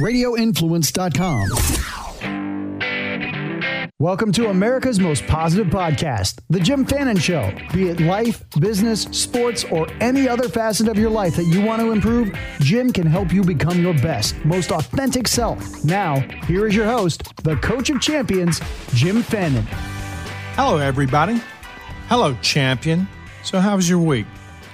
radioinfluence.com. Welcome to America's most positive podcast, The Jim Fannin Show. Be it life, business, sports, or any other facet of your life that you want to improve, Jim can help you become your best, most authentic self. Now, here is your host, the coach of champions, Jim Fannin. Hello, everybody. Hello, champion. So, how was your week?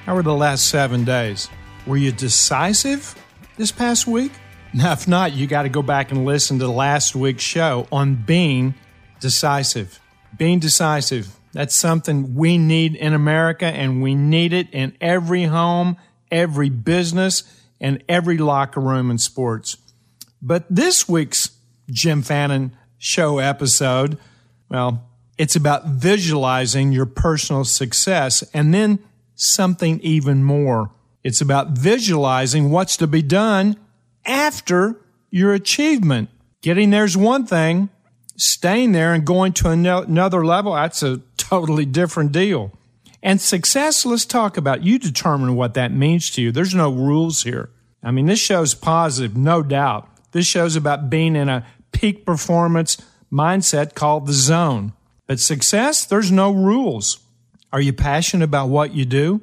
How were the last seven days? Were you decisive this past week? Now, if not, you got to go back and listen to last week's show on being decisive. Being decisive. That's something we need in America, and we need it in every home, every business, and every locker room in sports. But this week's Jim Fannin show episode, well, it's about visualizing your personal success and then something even more. It's about visualizing what's to be done after your achievement. Getting there's one thing, staying there and going to another level, that's a totally different deal. And success, let's talk about you determine what that means to you. There's no rules here. I mean, this show's positive, no doubt. This show's about being in a peak performance mindset called the zone. But success, there's no rules. Are you passionate about what you do?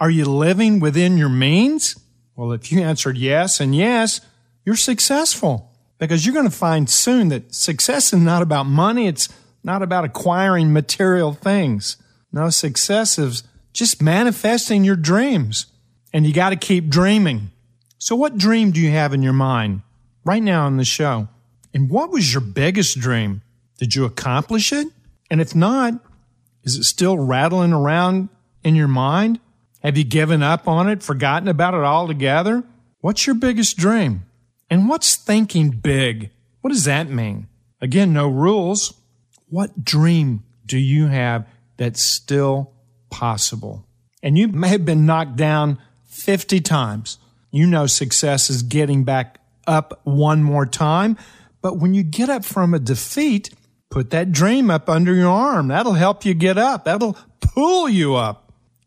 Are you living within your means? Well, if you answered yes and yes, you're successful because you're going to find soon that success is not about money. It's not about acquiring material things. No, success is just manifesting your dreams and you got to keep dreaming. So what dream do you have in your mind right now on the show? And what was your biggest dream? Did you accomplish it? And if not, is it still rattling around in your mind? Have you given up on it, forgotten about it altogether? What's your biggest dream? And what's thinking big? What does that mean? Again, no rules. What dream do you have that's still possible? And you may have been knocked down 50 times. You know success is getting back up one more time. But when you get up from a defeat, Put that dream up under your arm. That'll help you get up. That'll pull you up.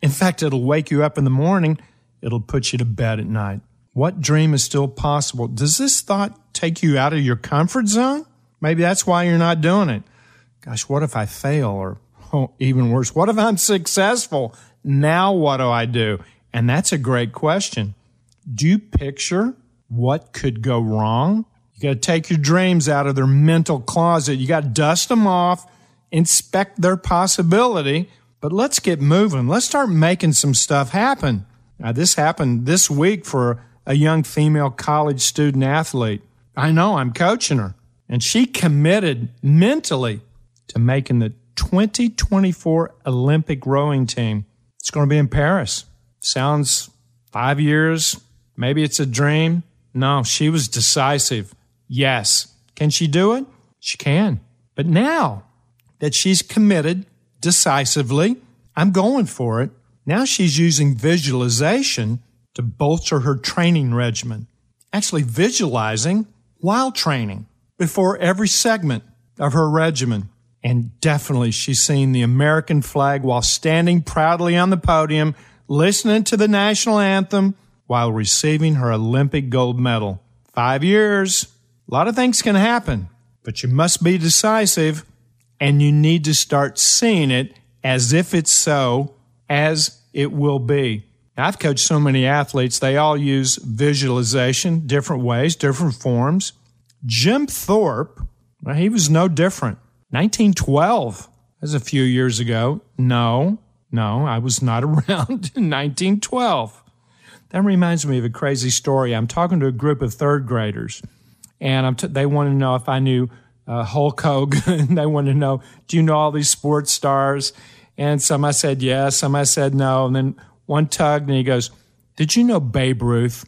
In fact, it'll wake you up in the morning. It'll put you to bed at night. What dream is still possible? Does this thought take you out of your comfort zone? Maybe that's why you're not doing it. Gosh, what if I fail? Or oh, even worse, what if I'm successful? Now what do I do? And that's a great question. Do you picture what could go wrong? You got to take your dreams out of their mental closet. You got to dust them off, inspect their possibility, but let's get moving. Let's start making some stuff happen. Now, this happened this week for a young female college student athlete. I know I'm coaching her, and she committed mentally to making the 2024 Olympic rowing team. It's going to be in Paris. Sounds five years. Maybe it's a dream. No, she was decisive. Yes. Can she do it? She can. But now that she's committed decisively, I'm going for it. Now she's using visualization to bolster her training regimen, actually visualizing while training before every segment of her regimen. And definitely she's seeing the American flag while standing proudly on the podium, listening to the national anthem while receiving her Olympic gold medal. Five years. A lot of things can happen, but you must be decisive and you need to start seeing it as if it's so, as it will be. I've coached so many athletes, they all use visualization, different ways, different forms. Jim Thorpe, well, he was no different. 1912, that's a few years ago. No, no, I was not around in 1912. That reminds me of a crazy story. I'm talking to a group of third graders and t- they wanted to know if I knew uh, Hulk Hogan. they wanted to know, do you know all these sports stars? And some I said yes, some I said no. And then one tugged and he goes, Did you know Babe Ruth?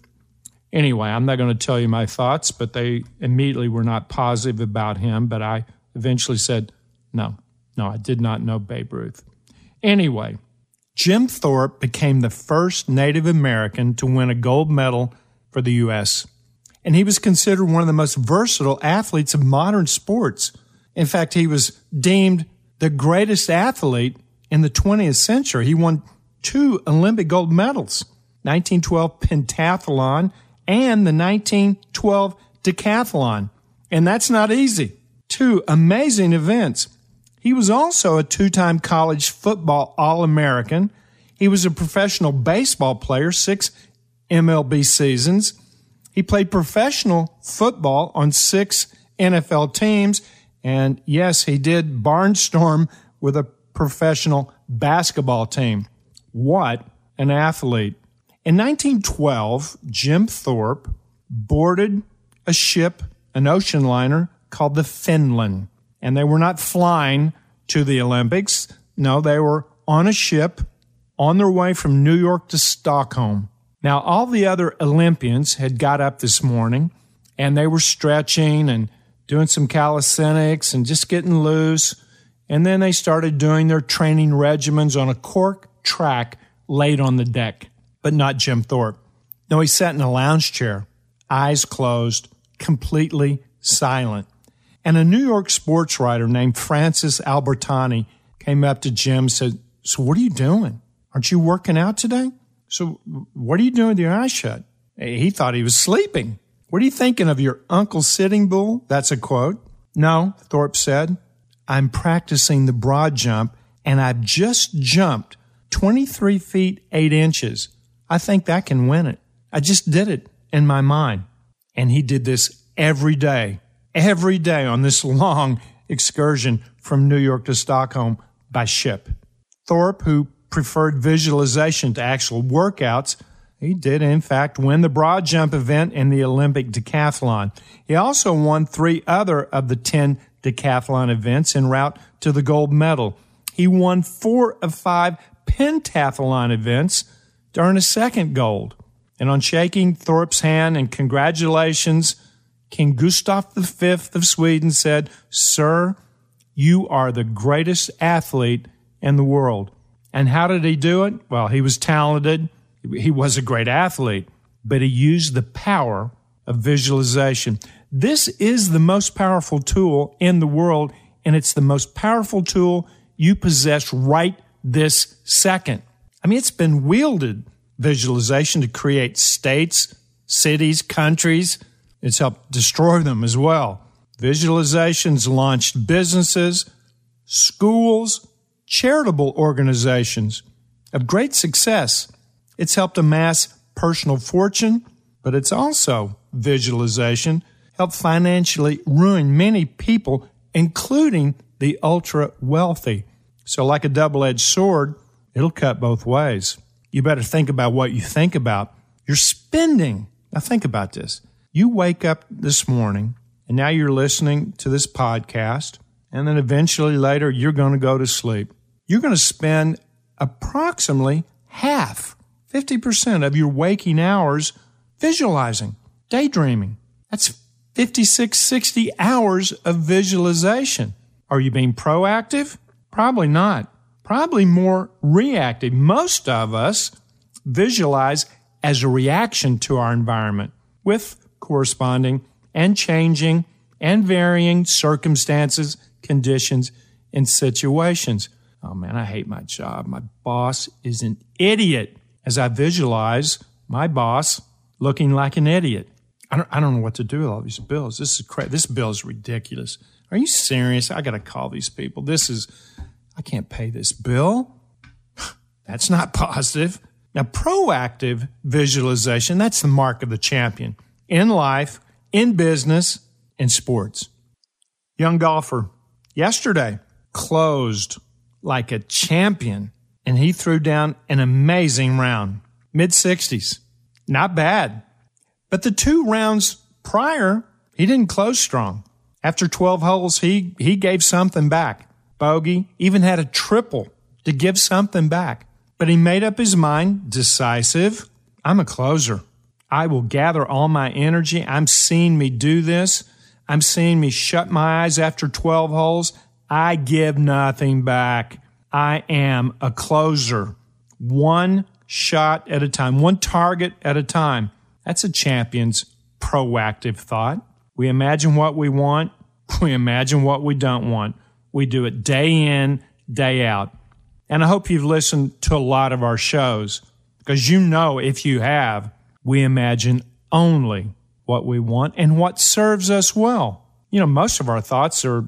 Anyway, I'm not going to tell you my thoughts, but they immediately were not positive about him. But I eventually said, No, no, I did not know Babe Ruth. Anyway, Jim Thorpe became the first Native American to win a gold medal for the U.S and he was considered one of the most versatile athletes of modern sports. In fact, he was deemed the greatest athlete in the 20th century. He won two Olympic gold medals, 1912 pentathlon and the 1912 decathlon. And that's not easy. Two amazing events. He was also a two time college football All American. He was a professional baseball player, six MLB seasons. He played professional football on six NFL teams. And yes, he did barnstorm with a professional basketball team. What an athlete. In 1912, Jim Thorpe boarded a ship, an ocean liner called the Finland. And they were not flying to the Olympics. No, they were on a ship on their way from New York to Stockholm. Now, all the other Olympians had got up this morning and they were stretching and doing some calisthenics and just getting loose. And then they started doing their training regimens on a cork track laid on the deck, but not Jim Thorpe. No, he sat in a lounge chair, eyes closed, completely silent. And a New York sports writer named Francis Albertanti came up to Jim and said, So, what are you doing? Aren't you working out today? So, what are you doing with your eyes shut? He thought he was sleeping. What are you thinking of your Uncle Sitting Bull? That's a quote. No, Thorpe said. I'm practicing the broad jump and I've just jumped 23 feet 8 inches. I think that can win it. I just did it in my mind. And he did this every day, every day on this long excursion from New York to Stockholm by ship. Thorpe, who preferred visualization to actual workouts, he did, in fact, win the broad jump event in the Olympic decathlon. He also won three other of the 10 decathlon events en route to the gold medal. He won four of five pentathlon events to earn a second gold. And on shaking Thorpe's hand and congratulations, King Gustav V of Sweden said, Sir, you are the greatest athlete in the world. And how did he do it? Well, he was talented. He was a great athlete, but he used the power of visualization. This is the most powerful tool in the world, and it's the most powerful tool you possess right this second. I mean, it's been wielded visualization to create states, cities, countries. It's helped destroy them as well. Visualizations launched businesses, schools, charitable organizations of great success. It's helped amass personal fortune, but it's also visualization helped financially ruin many people, including the ultra wealthy. So, like a double edged sword, it'll cut both ways. You better think about what you think about. You're spending. Now, think about this. You wake up this morning and now you're listening to this podcast, and then eventually later you're going to go to sleep. You're going to spend approximately half, 50% of your waking hours visualizing, daydreaming. That's 56, 60 hours of visualization. Are you being proactive? Probably not. Probably more reactive. Most of us visualize as a reaction to our environment with corresponding and changing and varying circumstances, conditions, and situations. Oh man, I hate my job. My boss is an idiot. As I visualize my boss looking like an idiot. I don't, I don't know what to do with all these bills. This is cra- this bill is ridiculous. Are you serious? I got to call these people. This is I can't pay this bill. That's not positive. Now, proactive visualization, that's the mark of the champion in life, in business, in sports. Young golfer yesterday closed like a champion and he threw down an amazing round, mid 60s. Not bad. But the two rounds prior, he didn't close strong. After 12 holes, he, he gave something back bogey, even had a triple to give something back. But he made up his mind, decisive. I'm a closer. I will gather all my energy. I'm seeing me do this. I'm seeing me shut my eyes after 12 holes. I give nothing back. I am a closer. One shot at a time, one target at a time. That's a champion's proactive thought. We imagine what we want. We imagine what we don't want. We do it day in, day out. And I hope you've listened to a lot of our shows because you know if you have, we imagine only what we want and what serves us well. You know, most of our thoughts are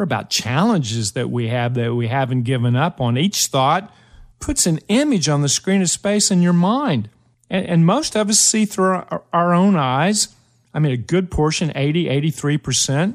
they're about challenges that we have that we haven't given up on. Each thought puts an image on the screen of space in your mind. And, and most of us see through our, our own eyes. I mean, a good portion, 80, 83%.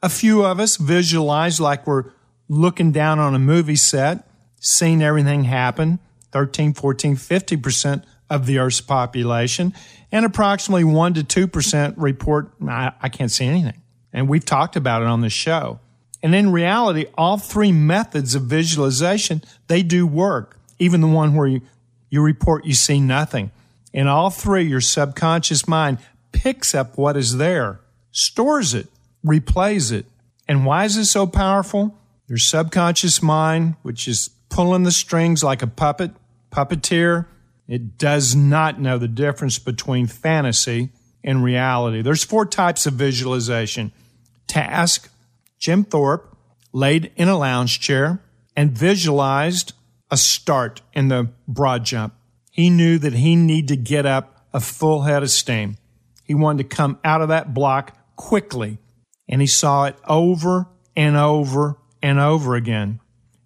A few of us visualize like we're looking down on a movie set, seeing everything happen. 13, 14, 50% of the Earth's population. And approximately 1 to 2% report, I, I can't see anything. And we've talked about it on the show. And in reality, all three methods of visualization, they do work. Even the one where you, you report you see nothing. In all three, your subconscious mind picks up what is there, stores it, replays it. And why is it so powerful? Your subconscious mind, which is pulling the strings like a puppet, puppeteer, it does not know the difference between fantasy and reality. There's four types of visualization. Task, Jim Thorpe laid in a lounge chair and visualized a start in the broad jump. He knew that he needed to get up a full head of steam. He wanted to come out of that block quickly, and he saw it over and over and over again.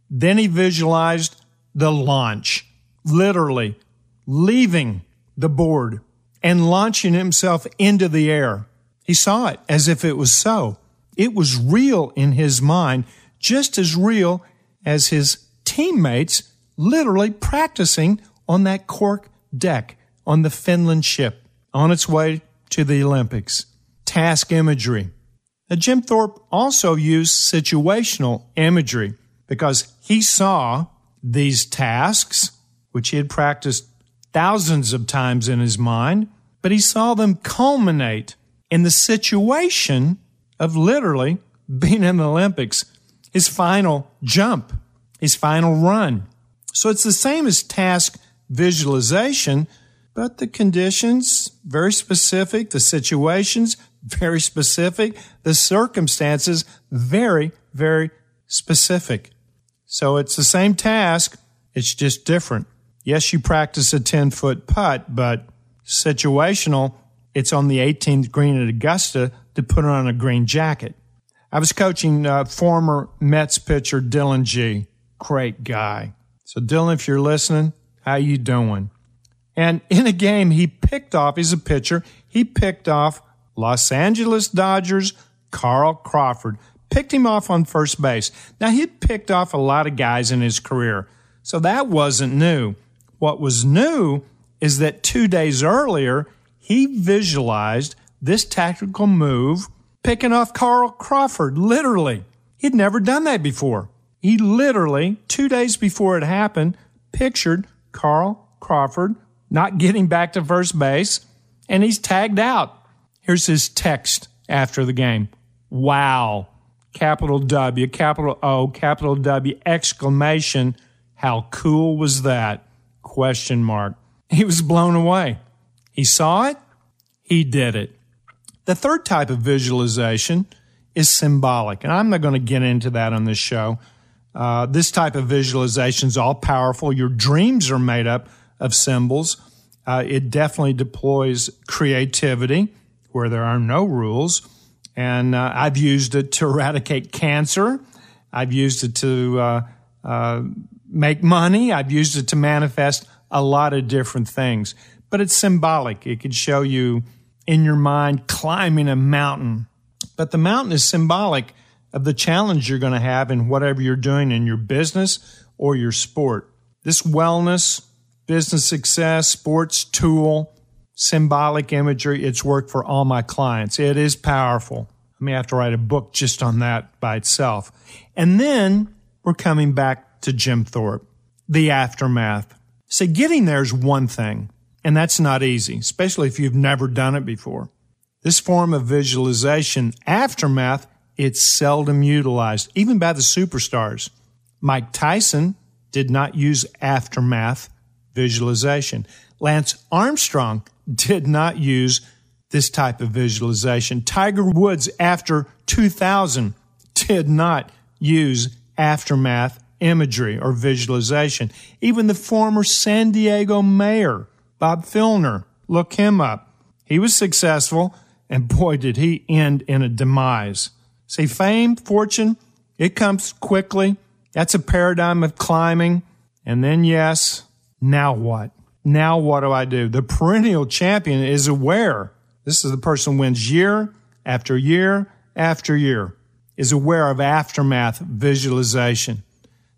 Then he visualized the launch, literally leaving the board and launching himself into the air. He saw it as if it was so. It was real in his mind, just as real as his teammates literally practicing on that cork deck on the Finland ship on its way to the Olympics. Task imagery. Now, Jim Thorpe also used situational imagery because he saw these tasks, which he had practiced thousands of times in his mind, but he saw them culminate in the situation of literally being in the Olympics, his final jump, his final run. So it's the same as task visualization, but the conditions very specific, the situations very specific, the circumstances very, very specific. So it's the same task, it's just different. Yes, you practice a 10 foot putt, but situational, it's on the 18th green at Augusta to put on a green jacket. I was coaching uh, former Mets pitcher Dillon Gee. Great guy. So Dillon, if you're listening, how you doing? And in a game, he picked off, he's a pitcher, he picked off Los Angeles Dodgers Carl Crawford, picked him off on first base. Now, he'd picked off a lot of guys in his career, so that wasn't new. What was new is that two days earlier, he visualized this tactical move picking off Carl Crawford, literally. He'd never done that before. He literally, two days before it happened, pictured Carl Crawford not getting back to first base, and he's tagged out. Here's his text after the game. Wow. Capital W, capital O, capital W, exclamation. How cool was that? Question mark. He was blown away. He saw it. He did it. The third type of visualization is symbolic, and I'm not going to get into that on this show. Uh, this type of visualization is all powerful. Your dreams are made up of symbols. Uh, it definitely deploys creativity where there are no rules. And uh, I've used it to eradicate cancer. I've used it to uh, uh, make money. I've used it to manifest a lot of different things. But it's symbolic. It could show you in your mind climbing a mountain. But the mountain is symbolic of the challenge you're going to have in whatever you're doing in your business or your sport. This wellness, business success, sports tool, symbolic imagery, it's worked for all my clients. It is powerful. I may have to write a book just on that by itself. And then we're coming back to Jim Thorpe, the aftermath. So getting there is one thing, and that's not easy, especially if you've never done it before. This form of visualization, aftermath, it's seldom utilized, even by the superstars. Mike Tyson did not use aftermath visualization. Lance Armstrong did not use this type of visualization. Tiger Woods, after 2000, did not use aftermath imagery or visualization. Even the former San Diego mayor, Bob Filner, look him up. He was successful, and boy, did he end in a demise. See, fame, fortune, it comes quickly. That's a paradigm of climbing. And then, yes, now what? Now what do I do? The perennial champion is aware. This is the person who wins year after year after year, is aware of aftermath visualization.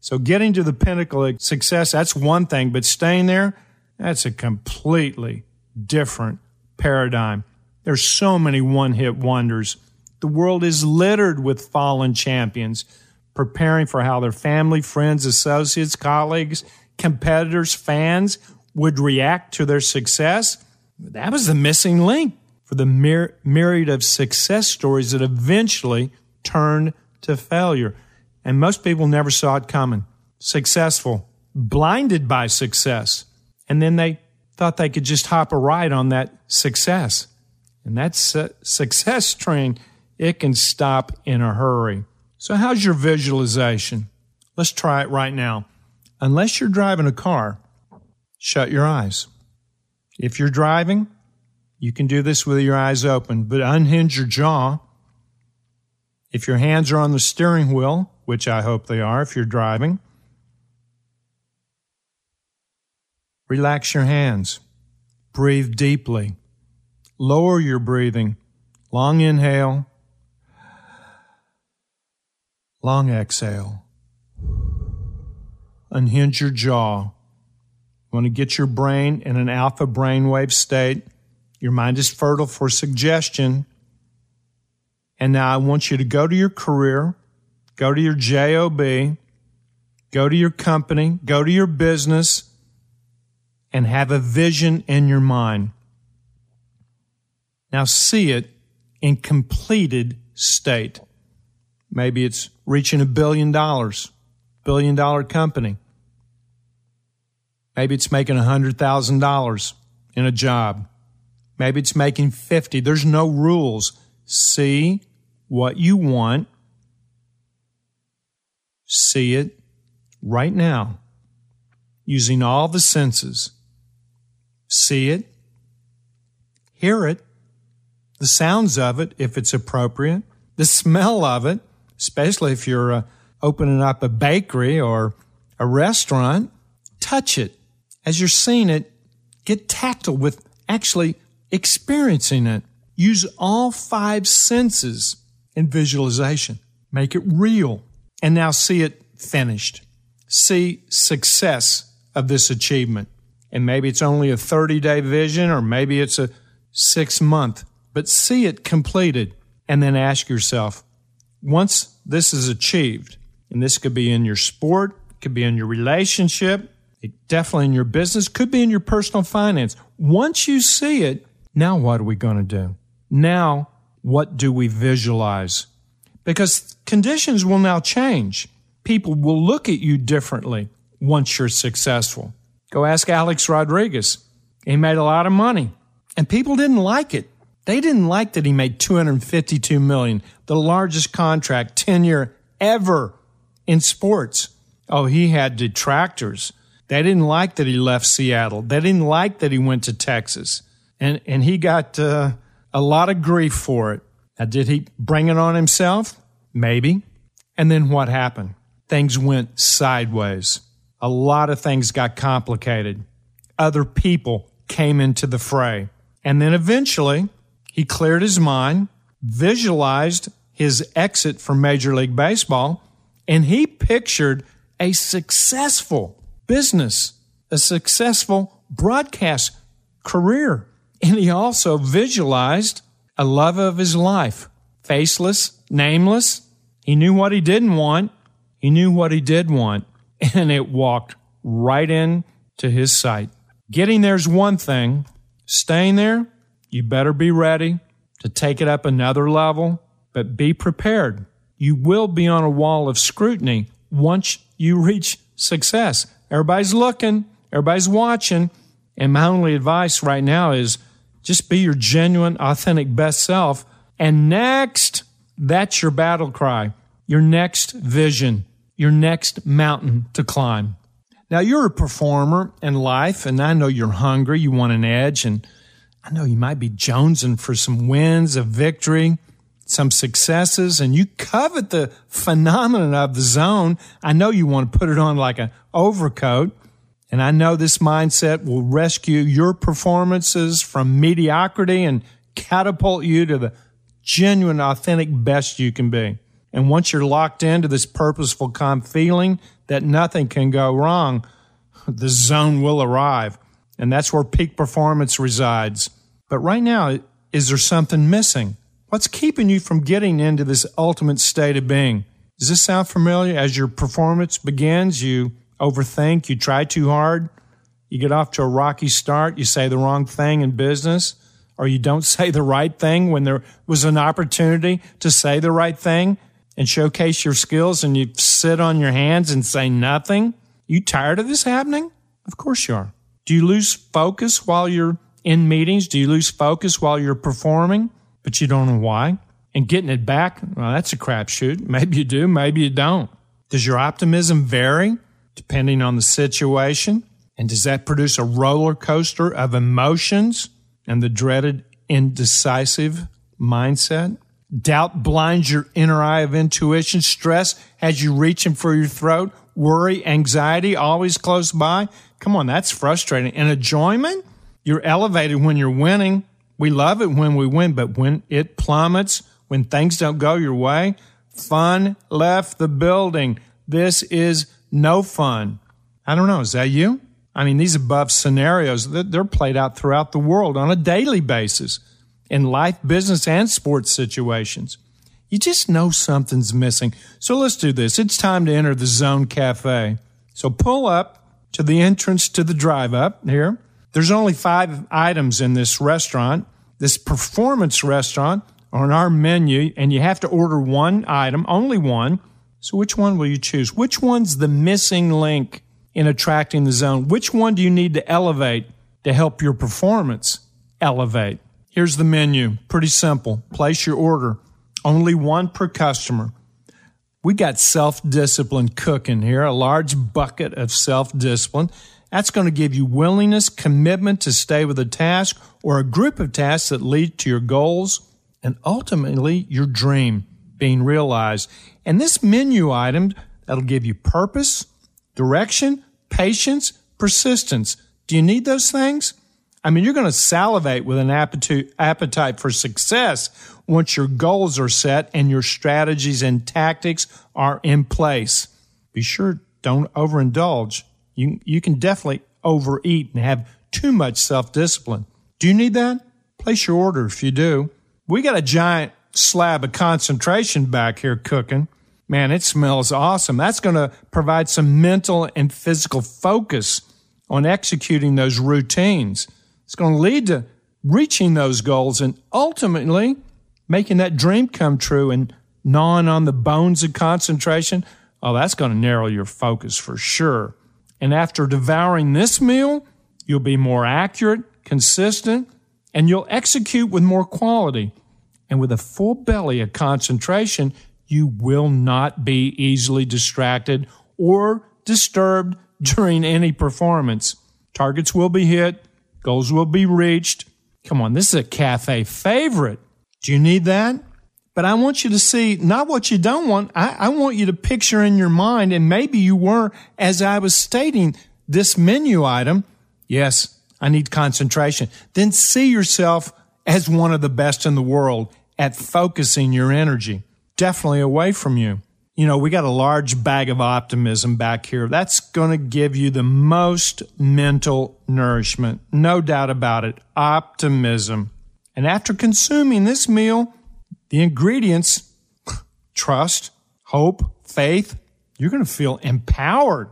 So getting to the pinnacle of success, that's one thing, but staying there, that's a completely different paradigm. There's so many one hit wonders. The world is littered with fallen champions preparing for how their family, friends, associates, colleagues, competitors, fans would react to their success. That was the missing link for the myr- myriad of success stories that eventually turned to failure. And most people never saw it coming. Successful, blinded by success. And then they thought they could just hop a ride on that success. And that su- success train, it can stop in a hurry. So, how's your visualization? Let's try it right now. Unless you're driving a car, shut your eyes. If you're driving, you can do this with your eyes open, but unhinge your jaw. If your hands are on the steering wheel, which I hope they are if you're driving, relax your hands. Breathe deeply. Lower your breathing. Long inhale. Long exhale. Unhinge your jaw. Want to get your brain in an alpha brainwave state. Your mind is fertile for suggestion. And now I want you to go to your career, go to your JOB, go to your company, go to your business, and have a vision in your mind. Now see it in completed state. Maybe it's reaching a billion dollars, billion dollar company. Maybe it's making a hundred thousand dollars in a job. Maybe it's making 50. There's no rules. See what you want. See it right now using all the senses. See it, hear it, the sounds of it if it's appropriate, the smell of it, especially if you're uh, opening up a bakery or a restaurant, touch it. As you're seeing it, get tactile with actually experiencing it. Use all five senses in visualization. Make it real. And now see it finished. See success of this achievement. And maybe it's only a 30 day vision or maybe it's a six month, but see it completed. And then ask yourself, once this is achieved, and this could be in your sport, could be in your relationship, it definitely in your business, could be in your personal finance. Once you see it, now what are we going to do? Now, what do we visualize? Because conditions will now change. People will look at you differently once you're successful. Go ask Alex Rodriguez. He made a lot of money and people didn't like it. They didn't like that he made 252 million, the largest contract tenure ever in sports. Oh, he had detractors. They didn't like that he left Seattle. They didn't like that he went to Texas. And, and he got uh, a lot of grief for it. Now, did he bring it on himself? Maybe. And then what happened? Things went sideways. A lot of things got complicated. Other people came into the fray. And then eventually, he cleared his mind, visualized his exit from Major League Baseball, and he pictured a successful business, a successful broadcast career. And he also visualized a love of his life, faceless, nameless. He knew what he didn't want. He knew what he did want, and it walked right in to his sight. Getting there's one thing. Staying there, you better be ready to take it up another level, but be prepared. You will be on a wall of scrutiny once you reach success. Everybody's looking, everybody's watching. And my only advice right now is just be your genuine, authentic best self. And next, that's your battle cry, your next vision, your next mountain to climb. Now, you're a performer in life, and I know you're hungry, you want an edge, and I know you might be jonesing for some wins, a victory, some successes, and you covet the phenomenon of the zone. I know you want to put it on like an overcoat. And I know this mindset will rescue your performances from mediocrity and catapult you to the genuine, authentic best you can be. And once you're locked into this purposeful, calm feeling that nothing can go wrong, the zone will arrive. And that's where peak performance resides. But right now, is there something missing? What's keeping you from getting into this ultimate state of being? Does this sound familiar? As your performance begins, you overthink, you try too hard, you get off to a rocky start, you say the wrong thing in business, or you don't say the right thing when there was an opportunity to say the right thing and showcase your skills and you sit on your hands and say nothing. You tired of this happening? Of course you are. Do you lose focus while you're in meetings? Do you lose focus while you're performing, but you don't know why? And getting it back, well, that's a crapshoot. Maybe you do, maybe you don't. Does your optimism vary depending on the situation? And does that produce a roller coaster of emotions and the dreaded indecisive mindset? Doubt blinds your inner eye of intuition. Stress has you reaching for your throat. Worry, anxiety, always close by. Come on, that's frustrating. And enjoyment? You're elevated when you're winning. We love it when we win, but when it plummets, when things don't go your way, fun left the building. This is no fun. I don't know. Is that you? I mean, these above scenarios, they're played out throughout the world on a daily basis in life, business, and sports situations. You just know something's missing. So let's do this. It's time to enter the Zone Cafe. So pull up to the entrance to the drive up here. There's only five items in this restaurant, this performance restaurant on our menu, and you have to order one item, only one. So which one will you choose? Which one's the missing link in attracting the zone? Which one do you need to elevate to help your performance elevate? Here's the menu. Pretty simple. Place your order. Only one per customer. We got self discipline cooking here, a large bucket of self discipline. That's going to give you willingness, commitment to stay with a task or a group of tasks that lead to your goals and ultimately your dream being realized. And this menu item that'll give you purpose, direction, patience, persistence. Do you need those things? I mean, you're going to salivate with an appetite for success once your goals are set and your strategies and tactics are in place. Be sure don't overindulge you, you can definitely overeat and have too much self discipline. Do you need that? Place your order if you do. We got a giant slab of concentration back here cooking. Man, it smells awesome. That's going to provide some mental and physical focus on executing those routines. It's going to lead to reaching those goals and ultimately making that dream come true and gnawing on the bones of concentration. Oh, that's going to narrow your focus for sure. And after devouring this meal, you'll be more accurate, consistent, and you'll execute with more quality. And with a full belly of concentration, you will not be easily distracted or disturbed during any performance. Targets will be hit, goals will be reached. Come on, this is a cafe favorite. Do you need that? But I want you to see not what you don't want. I, I, want you to picture in your mind, and maybe you were as I was stating this menu item. Yes, I need concentration. Then see yourself as one of the best in the world at focusing your energy, definitely away from you. You know, we got a large bag of optimism back here. That's going to give you the most mental nourishment. No doubt about it. Optimism. And after consuming this meal, the ingredients, trust, hope, faith, you're going to feel empowered.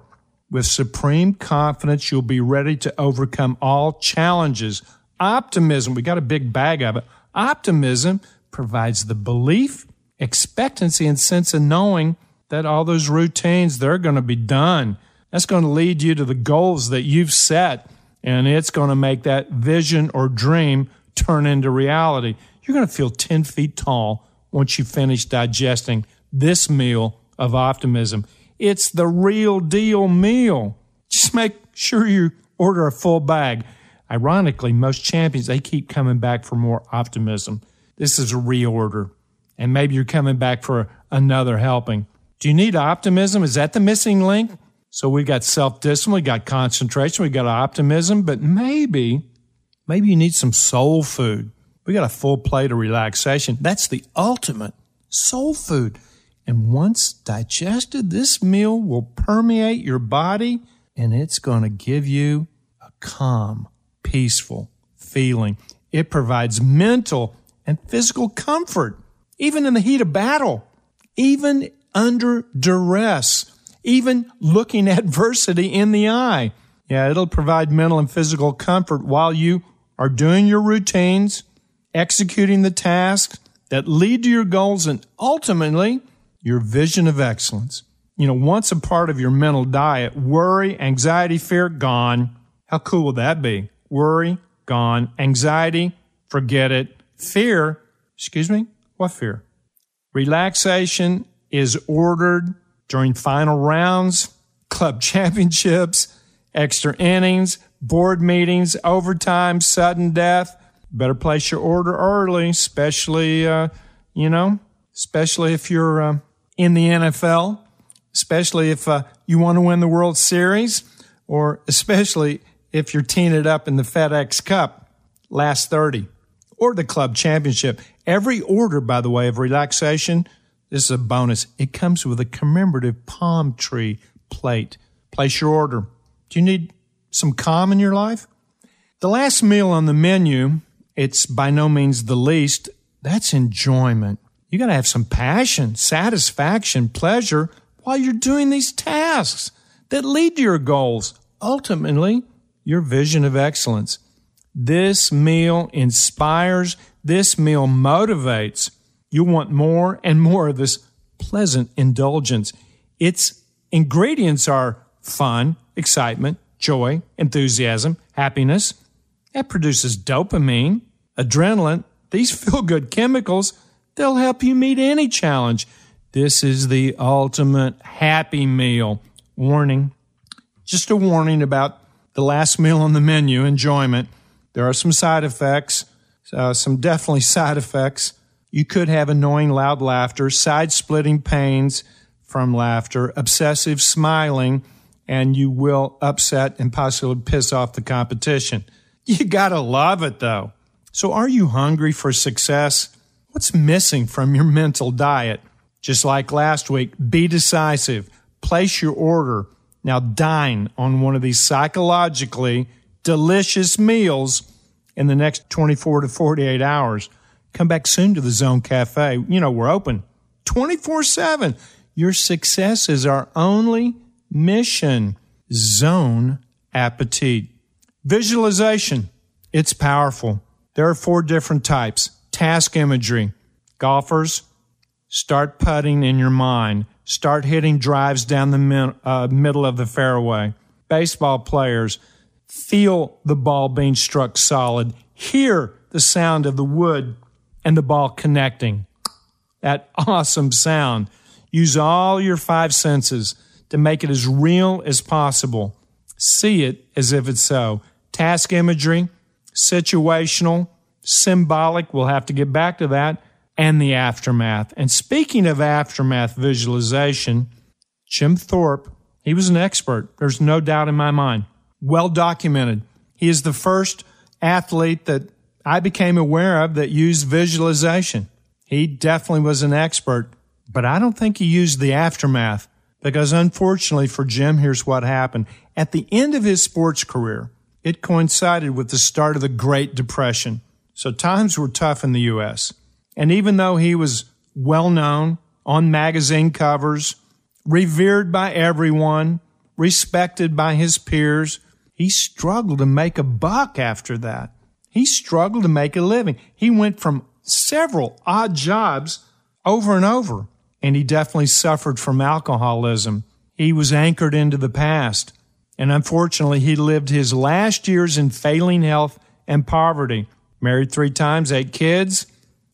With supreme confidence, you'll be ready to overcome all challenges. Optimism, we got a big bag of it. Optimism provides the belief, expectancy, and sense of knowing that all those routines, they're going to be done. That's going to lead you to the goals that you've set, and it's going to make that vision or dream turn into reality you're going to feel 10 feet tall once you finish digesting this meal of optimism. It's the real deal meal. Just make sure you order a full bag. Ironically, most champions, they keep coming back for more optimism. This is a reorder. And maybe you're coming back for another helping. Do you need optimism? Is that the missing link? So we got self discipline, we got concentration, we got optimism, but maybe, maybe you need some soul food. We got a full plate of relaxation. That's the ultimate soul food. And once digested, this meal will permeate your body and it's going to give you a calm, peaceful feeling. It provides mental and physical comfort, even in the heat of battle, even under duress, even looking adversity in the eye. Yeah, it'll provide mental and physical comfort while you are doing your routines, executing the tasks that lead to your goals, and ultimately your vision of excellence. You know, once a part of your mental diet, worry, anxiety, fear, gone. How cool would that be? Worry, gone. Anxiety, forget it. Fear, excuse me, what fear? Relaxation is ordered during final rounds, club championships, extra innings, board meetings, overtime, sudden death. Better place your order early, especially, uh, you know, especially if you're uh, in the NFL, especially if uh, you want to win the World Series, or especially if you're teeing it up in the FedEx Cup last 30 or the club championship. Every order, by the way, of relaxation this is a bonus. It comes with a commemorative palm tree plate. Place your order. Do you need some calm in your life? The last meal on the menu, it's by no means the least. That's enjoyment. You got to have some passion, satisfaction, pleasure while you're doing these tasks that lead to your goals. Ultimately, your vision of excellence. This meal inspires. This meal motivates. You want more and more of this pleasant indulgence. Its ingredients are fun, excitement, joy, enthusiasm, happiness. That produces dopamine, adrenaline. These feel good chemicals, they'll help you meet any challenge. This is the ultimate happy meal. Warning just a warning about the last meal on the menu enjoyment. There are some side effects, uh, some definitely side effects. You could have annoying loud laughter, side splitting pains from laughter, obsessive smiling, and you will upset and possibly piss off the competition. You gotta love it though. So are you hungry for success? What's missing from your mental diet? Just like last week, be decisive. Place your order. Now dine on one of these psychologically delicious meals in the next 24 to 48 hours. Come back soon to the Zone Cafe. You know, we're open 24 7. Your success is our only mission. Zone Appetit. Visualization. It's powerful. There are four different types. Task imagery. Golfers, start putting in your mind. Start hitting drives down the uh, middle of the fairway. Baseball players, feel the ball being struck solid. Hear the sound of the wood and the ball connecting. That awesome sound. Use all your five senses to make it as real as possible. See it as if it's so. Task imagery, situational, symbolic, we'll have to get back to that, and the aftermath. And speaking of aftermath visualization, Jim Thorpe, he was an expert. There's no doubt in my mind. Well documented. He is the first athlete that I became aware of that used visualization. He definitely was an expert, but I don't think he used the aftermath because unfortunately for Jim, here's what happened. At the end of his sports career, it coincided with the start of the Great Depression. So times were tough in the U.S. And even though he was well known on magazine covers, revered by everyone, respected by his peers, he struggled to make a buck after that. He struggled to make a living. He went from several odd jobs over and over, and he definitely suffered from alcoholism. He was anchored into the past, and unfortunately, he lived his last years in failing health and poverty. Married three times, eight kids,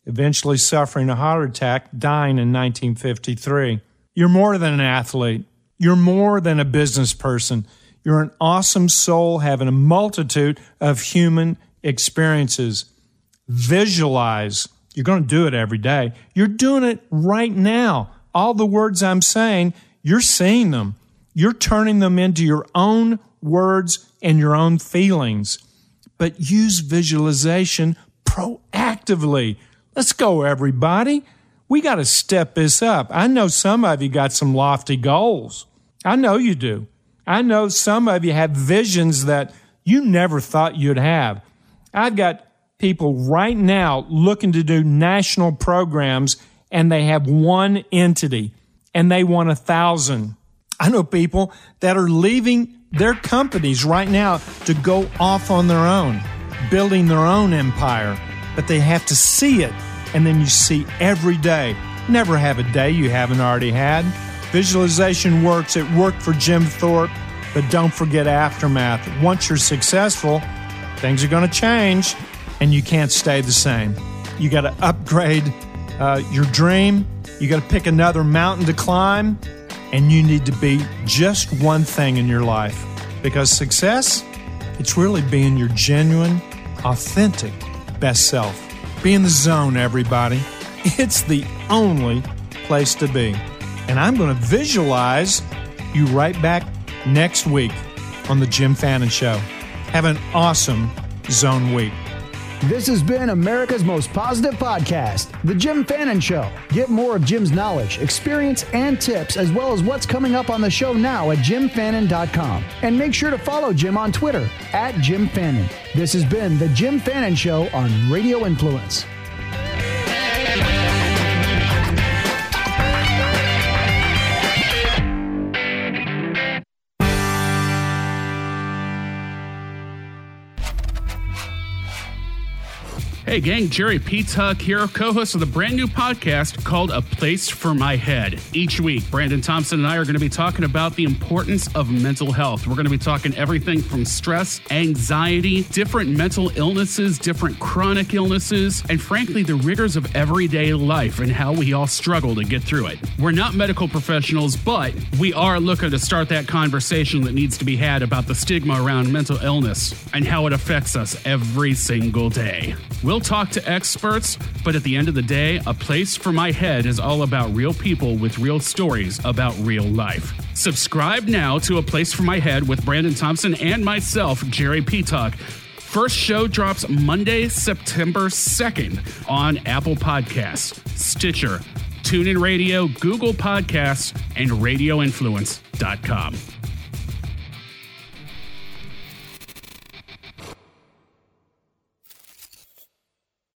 eventually suffering a heart attack, dying in 1953. You're more than an athlete. You're more than a business person. You're an awesome soul having a multitude of human experiences. Visualize. You're going to do it every day. You're doing it right now. All the words I'm saying, you're seeing them. You're turning them into your own words and your own feelings. But use visualization proactively. Let's go, everybody. We got to step this up. I know some of you got some lofty goals. I know you do. I know some of you have visions that you never thought you'd have. I've got people right now looking to do national programs and they have one entity and they want a thousand. I know people that are leaving their companies right now to go off on their own, building their own empire, but they have to see it. And then you see every day. Never have a day you haven't already had. Visualization works. It worked for Jim Thorpe, but don't forget aftermath. Once you're successful, things are going to change and you can't stay the same. You got to upgrade uh, your dream. You got to pick another mountain to climb, and you need to be just one thing in your life because success, it's really being your genuine, authentic best self. Be in the zone, everybody. It's the only place to be. And I'm going to visualize you right back next week on The Jim Fannin Show. Have an awesome zone week. This has been America's most positive podcast, The Jim Fannin Show. Get more of Jim's knowledge, experience, and tips, as well as what's coming up on the show now at jimfannin.com. And make sure to follow Jim on Twitter at Jim Fannin. This has been The Jim Fannin Show on Radio Influence. Hey, gang, Jerry P. Tuck here, co host of the brand new podcast called A Place for My Head. Each week, Brandon Thompson and I are going to be talking about the importance of mental health. We're going to be talking everything from stress, anxiety, different mental illnesses, different chronic illnesses, and frankly, the rigors of everyday life and how we all struggle to get through it. We're not medical professionals, but we are looking to start that conversation that needs to be had about the stigma around mental illness and how it affects us every single day. We'll talk to experts, but at the end of the day, A Place for My Head is all about real people with real stories about real life. Subscribe now to A Place for My Head with Brandon Thompson and myself, Jerry Petuck. First show drops Monday, September 2nd on Apple Podcasts, Stitcher, TuneIn Radio, Google Podcasts, and RadioInfluence.com.